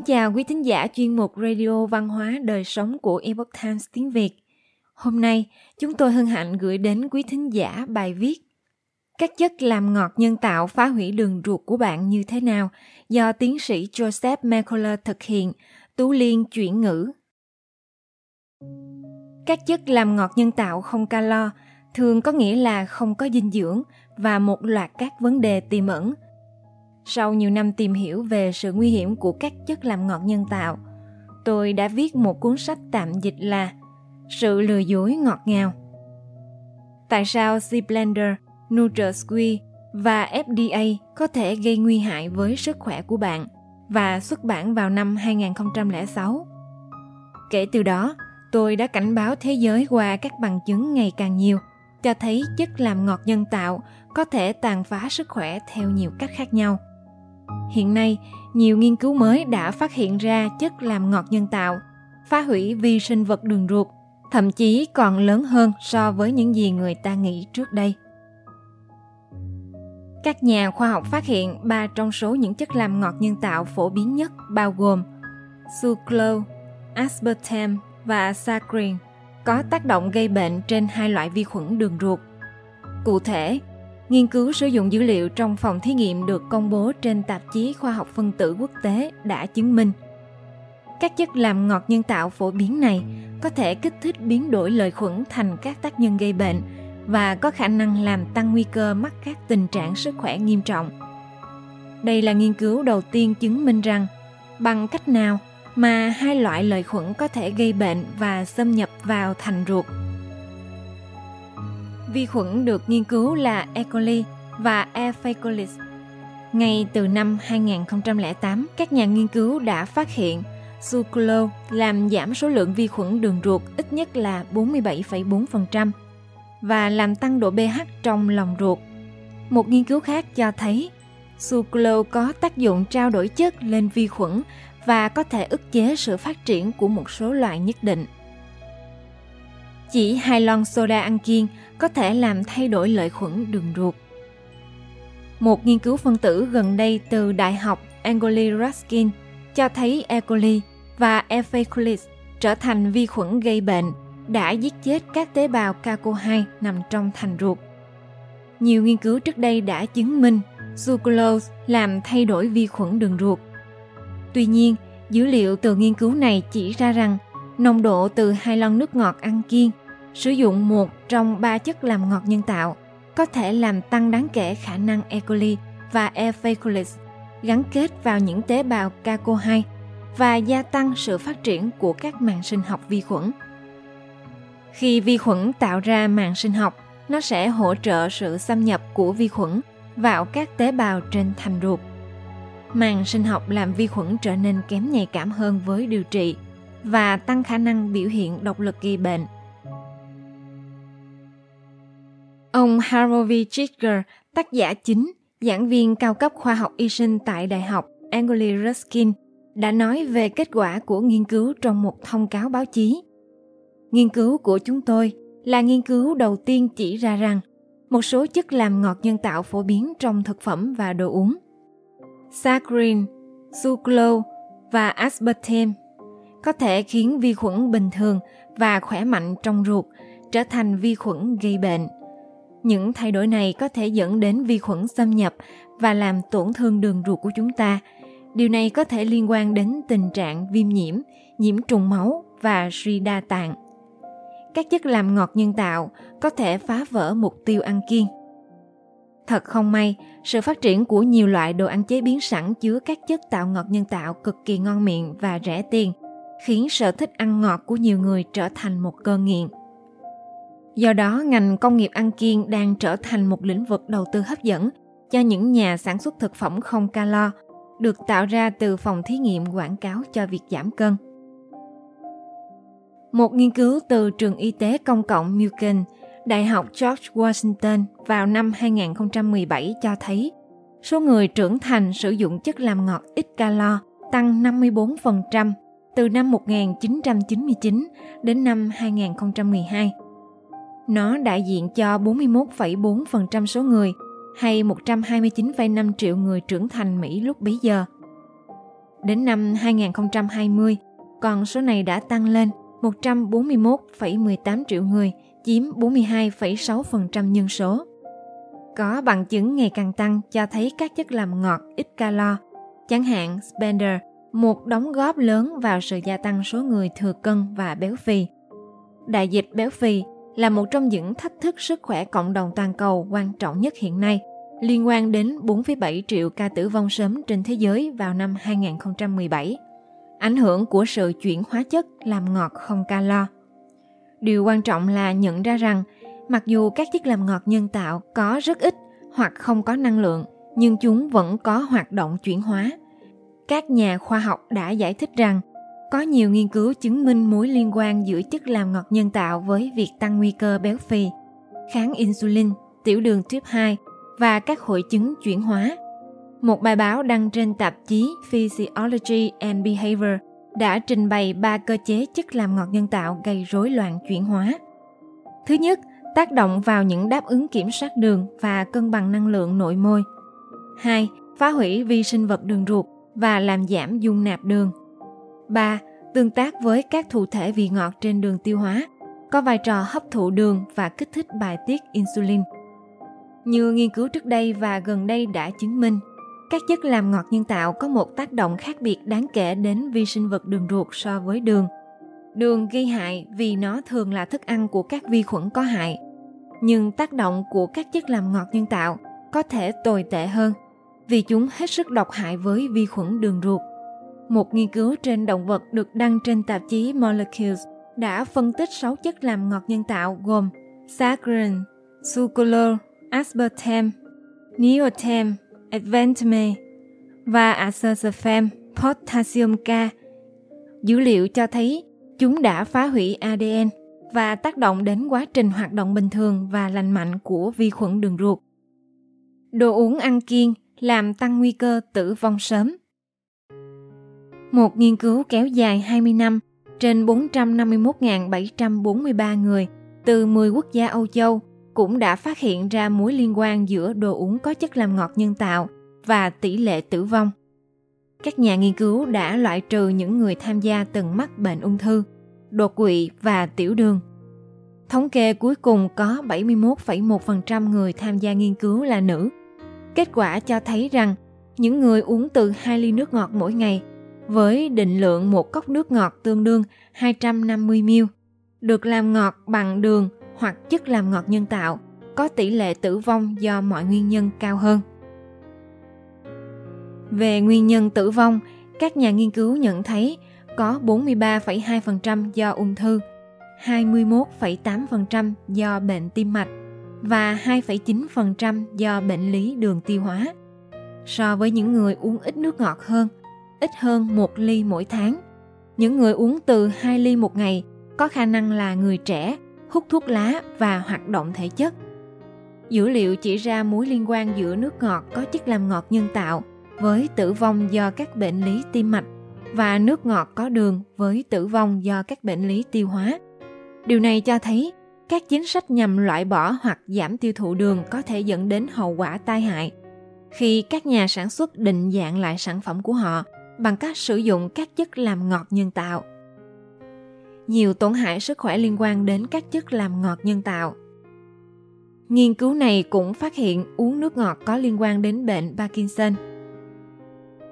kính chào quý thính giả chuyên mục Radio Văn hóa Đời Sống của Epoch Times tiếng Việt. Hôm nay, chúng tôi hân hạnh gửi đến quý thính giả bài viết Các chất làm ngọt nhân tạo phá hủy đường ruột của bạn như thế nào do tiến sĩ Joseph McCullough thực hiện, Tú Liên chuyển ngữ. Các chất làm ngọt nhân tạo không calo thường có nghĩa là không có dinh dưỡng và một loạt các vấn đề tiềm ẩn – sau nhiều năm tìm hiểu về sự nguy hiểm của các chất làm ngọt nhân tạo, tôi đã viết một cuốn sách tạm dịch là Sự lừa dối ngọt ngào. Tại sao C Blender, NutraSqueeze và FDA có thể gây nguy hại với sức khỏe của bạn và xuất bản vào năm 2006. Kể từ đó, tôi đã cảnh báo thế giới qua các bằng chứng ngày càng nhiều cho thấy chất làm ngọt nhân tạo có thể tàn phá sức khỏe theo nhiều cách khác nhau Hiện nay, nhiều nghiên cứu mới đã phát hiện ra chất làm ngọt nhân tạo, phá hủy vi sinh vật đường ruột, thậm chí còn lớn hơn so với những gì người ta nghĩ trước đây. Các nhà khoa học phát hiện ba trong số những chất làm ngọt nhân tạo phổ biến nhất bao gồm sucrose, aspartame và saccharin có tác động gây bệnh trên hai loại vi khuẩn đường ruột. Cụ thể, Nghiên cứu sử dụng dữ liệu trong phòng thí nghiệm được công bố trên tạp chí khoa học phân tử quốc tế đã chứng minh các chất làm ngọt nhân tạo phổ biến này có thể kích thích biến đổi lợi khuẩn thành các tác nhân gây bệnh và có khả năng làm tăng nguy cơ mắc các tình trạng sức khỏe nghiêm trọng. Đây là nghiên cứu đầu tiên chứng minh rằng, bằng cách nào mà hai loại lợi khuẩn có thể gây bệnh và xâm nhập vào thành ruột vi khuẩn được nghiên cứu là E. coli và E. faecalis. Ngay từ năm 2008, các nhà nghiên cứu đã phát hiện sucralose làm giảm số lượng vi khuẩn đường ruột ít nhất là 47,4% và làm tăng độ pH trong lòng ruột. Một nghiên cứu khác cho thấy sucralose có tác dụng trao đổi chất lên vi khuẩn và có thể ức chế sự phát triển của một số loại nhất định. Chỉ hai lon soda ăn kiêng có thể làm thay đổi lợi khuẩn đường ruột. Một nghiên cứu phân tử gần đây từ Đại học Angoli Ruskin cho thấy E. coli và E. faecalis trở thành vi khuẩn gây bệnh đã giết chết các tế bào CACO2 nằm trong thành ruột. Nhiều nghiên cứu trước đây đã chứng minh sucralose làm thay đổi vi khuẩn đường ruột. Tuy nhiên, dữ liệu từ nghiên cứu này chỉ ra rằng nồng độ từ hai lon nước ngọt ăn kiêng Sử dụng một trong ba chất làm ngọt nhân tạo có thể làm tăng đáng kể khả năng E. coli và E. faecalis gắn kết vào những tế bào CACO2 và gia tăng sự phát triển của các mạng sinh học vi khuẩn. Khi vi khuẩn tạo ra mạng sinh học, nó sẽ hỗ trợ sự xâm nhập của vi khuẩn vào các tế bào trên thành ruột. Màng sinh học làm vi khuẩn trở nên kém nhạy cảm hơn với điều trị và tăng khả năng biểu hiện độc lực gây bệnh Ông Harvey Chitger, tác giả chính, giảng viên cao cấp khoa học y sinh tại Đại học Anglia Ruskin, đã nói về kết quả của nghiên cứu trong một thông cáo báo chí. Nghiên cứu của chúng tôi là nghiên cứu đầu tiên chỉ ra rằng một số chất làm ngọt nhân tạo phổ biến trong thực phẩm và đồ uống. Saccharin, sucralose và aspartame có thể khiến vi khuẩn bình thường và khỏe mạnh trong ruột trở thành vi khuẩn gây bệnh – những thay đổi này có thể dẫn đến vi khuẩn xâm nhập và làm tổn thương đường ruột của chúng ta. Điều này có thể liên quan đến tình trạng viêm nhiễm, nhiễm trùng máu và suy đa tạng. Các chất làm ngọt nhân tạo có thể phá vỡ mục tiêu ăn kiêng. Thật không may, sự phát triển của nhiều loại đồ ăn chế biến sẵn chứa các chất tạo ngọt nhân tạo cực kỳ ngon miệng và rẻ tiền, khiến sở thích ăn ngọt của nhiều người trở thành một cơn nghiện. Do đó, ngành công nghiệp ăn kiêng đang trở thành một lĩnh vực đầu tư hấp dẫn cho những nhà sản xuất thực phẩm không calo, được tạo ra từ phòng thí nghiệm quảng cáo cho việc giảm cân. Một nghiên cứu từ trường y tế công cộng Milken, Đại học George Washington vào năm 2017 cho thấy số người trưởng thành sử dụng chất làm ngọt ít calo tăng 54% từ năm 1999 đến năm 2012 nó đại diện cho 41,4% số người hay 129,5 triệu người trưởng thành Mỹ lúc bấy giờ. Đến năm 2020, con số này đã tăng lên 141,18 triệu người, chiếm 42,6% nhân số. Có bằng chứng ngày càng tăng cho thấy các chất làm ngọt ít calo, chẳng hạn Spender, một đóng góp lớn vào sự gia tăng số người thừa cân và béo phì. Đại dịch béo phì là một trong những thách thức sức khỏe cộng đồng toàn cầu quan trọng nhất hiện nay, liên quan đến 4,7 triệu ca tử vong sớm trên thế giới vào năm 2017. Ảnh hưởng của sự chuyển hóa chất làm ngọt không calo. Điều quan trọng là nhận ra rằng mặc dù các chất làm ngọt nhân tạo có rất ít hoặc không có năng lượng, nhưng chúng vẫn có hoạt động chuyển hóa. Các nhà khoa học đã giải thích rằng có nhiều nghiên cứu chứng minh mối liên quan giữa chất làm ngọt nhân tạo với việc tăng nguy cơ béo phì, kháng insulin, tiểu đường tuyếp 2 và các hội chứng chuyển hóa. Một bài báo đăng trên tạp chí Physiology and Behavior đã trình bày ba cơ chế chất làm ngọt nhân tạo gây rối loạn chuyển hóa. Thứ nhất, tác động vào những đáp ứng kiểm soát đường và cân bằng năng lượng nội môi. 2. Phá hủy vi sinh vật đường ruột và làm giảm dung nạp đường. 3. Tương tác với các thụ thể vị ngọt trên đường tiêu hóa, có vai trò hấp thụ đường và kích thích bài tiết insulin. Như nghiên cứu trước đây và gần đây đã chứng minh, các chất làm ngọt nhân tạo có một tác động khác biệt đáng kể đến vi sinh vật đường ruột so với đường. Đường gây hại vì nó thường là thức ăn của các vi khuẩn có hại. Nhưng tác động của các chất làm ngọt nhân tạo có thể tồi tệ hơn vì chúng hết sức độc hại với vi khuẩn đường ruột. Một nghiên cứu trên động vật được đăng trên tạp chí Molecules đã phân tích 6 chất làm ngọt nhân tạo gồm saccharin, sucralose, aspartame, neotame, advantame và acesulfame potassium K. Dữ liệu cho thấy chúng đã phá hủy ADN và tác động đến quá trình hoạt động bình thường và lành mạnh của vi khuẩn đường ruột. Đồ uống ăn kiêng làm tăng nguy cơ tử vong sớm. Một nghiên cứu kéo dài 20 năm trên 451.743 người từ 10 quốc gia Âu Châu cũng đã phát hiện ra mối liên quan giữa đồ uống có chất làm ngọt nhân tạo và tỷ lệ tử vong. Các nhà nghiên cứu đã loại trừ những người tham gia từng mắc bệnh ung thư, đột quỵ và tiểu đường. Thống kê cuối cùng có 71,1% người tham gia nghiên cứu là nữ. Kết quả cho thấy rằng những người uống từ 2 ly nước ngọt mỗi ngày với định lượng một cốc nước ngọt tương đương 250 ml, được làm ngọt bằng đường hoặc chất làm ngọt nhân tạo, có tỷ lệ tử vong do mọi nguyên nhân cao hơn. Về nguyên nhân tử vong, các nhà nghiên cứu nhận thấy có 43,2% do ung thư, 21,8% do bệnh tim mạch và 2,9% do bệnh lý đường tiêu hóa. So với những người uống ít nước ngọt hơn, ít hơn 1 ly mỗi tháng, những người uống từ 2 ly một ngày có khả năng là người trẻ, hút thuốc lá và hoạt động thể chất. Dữ liệu chỉ ra mối liên quan giữa nước ngọt có chất làm ngọt nhân tạo với tử vong do các bệnh lý tim mạch và nước ngọt có đường với tử vong do các bệnh lý tiêu hóa. Điều này cho thấy các chính sách nhằm loại bỏ hoặc giảm tiêu thụ đường có thể dẫn đến hậu quả tai hại khi các nhà sản xuất định dạng lại sản phẩm của họ bằng cách sử dụng các chất làm ngọt nhân tạo. Nhiều tổn hại sức khỏe liên quan đến các chất làm ngọt nhân tạo. Nghiên cứu này cũng phát hiện uống nước ngọt có liên quan đến bệnh Parkinson –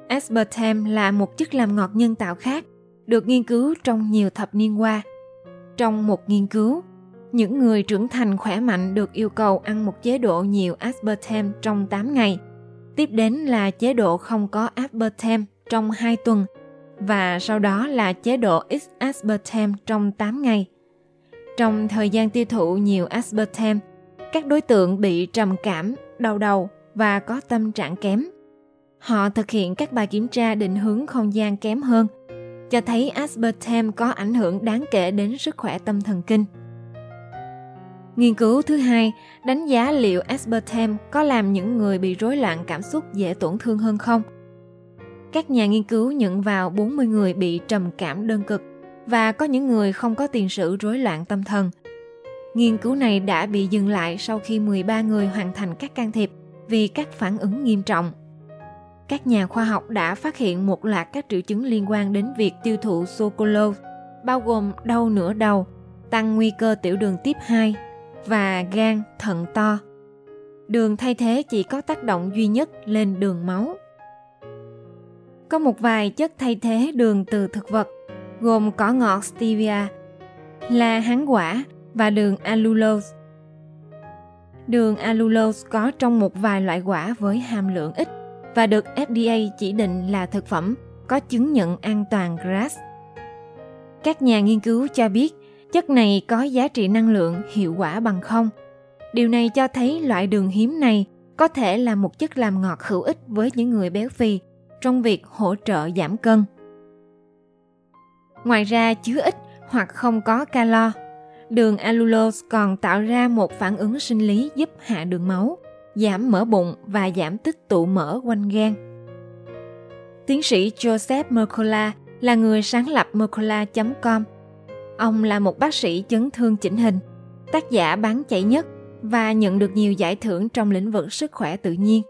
Aspartame là một chất làm ngọt nhân tạo khác, được nghiên cứu trong nhiều thập niên qua. Trong một nghiên cứu, những người trưởng thành khỏe mạnh được yêu cầu ăn một chế độ nhiều aspartame trong 8 ngày. Tiếp đến là chế độ không có aspartame trong 2 tuần và sau đó là chế độ X aspartame trong 8 ngày. Trong thời gian tiêu thụ nhiều aspartame, các đối tượng bị trầm cảm, đau đầu và có tâm trạng kém Họ thực hiện các bài kiểm tra định hướng không gian kém hơn, cho thấy aspartame có ảnh hưởng đáng kể đến sức khỏe tâm thần kinh. Nghiên cứu thứ hai đánh giá liệu aspartame có làm những người bị rối loạn cảm xúc dễ tổn thương hơn không. Các nhà nghiên cứu nhận vào 40 người bị trầm cảm đơn cực và có những người không có tiền sử rối loạn tâm thần. Nghiên cứu này đã bị dừng lại sau khi 13 người hoàn thành các can thiệp vì các phản ứng nghiêm trọng các nhà khoa học đã phát hiện một loạt các triệu chứng liên quan đến việc tiêu thụ socolo, bao gồm đau nửa đầu, tăng nguy cơ tiểu đường tiếp 2 và gan, thận to. Đường thay thế chỉ có tác động duy nhất lên đường máu. Có một vài chất thay thế đường từ thực vật, gồm cỏ ngọt stevia, là hán quả và đường allulose. Đường allulose có trong một vài loại quả với hàm lượng ít và được FDA chỉ định là thực phẩm có chứng nhận an toàn GRAS. Các nhà nghiên cứu cho biết chất này có giá trị năng lượng hiệu quả bằng không. Điều này cho thấy loại đường hiếm này có thể là một chất làm ngọt hữu ích với những người béo phì trong việc hỗ trợ giảm cân. Ngoài ra chứa ít hoặc không có calo, đường allulose còn tạo ra một phản ứng sinh lý giúp hạ đường máu, giảm mỡ bụng và giảm tích tụ mỡ quanh gan. Tiến sĩ Joseph Mercola là người sáng lập Mercola.com. Ông là một bác sĩ chấn thương chỉnh hình, tác giả bán chạy nhất và nhận được nhiều giải thưởng trong lĩnh vực sức khỏe tự nhiên.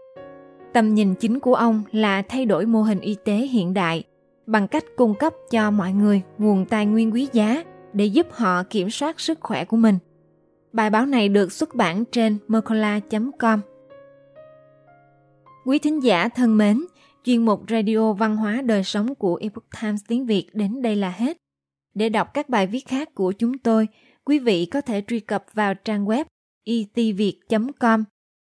Tầm nhìn chính của ông là thay đổi mô hình y tế hiện đại bằng cách cung cấp cho mọi người nguồn tài nguyên quý giá để giúp họ kiểm soát sức khỏe của mình. Bài báo này được xuất bản trên mercola.com. Quý thính giả thân mến, chuyên mục Radio Văn hóa Đời Sống của Epoch Times tiếng Việt đến đây là hết. Để đọc các bài viết khác của chúng tôi, quý vị có thể truy cập vào trang web e itviet.com.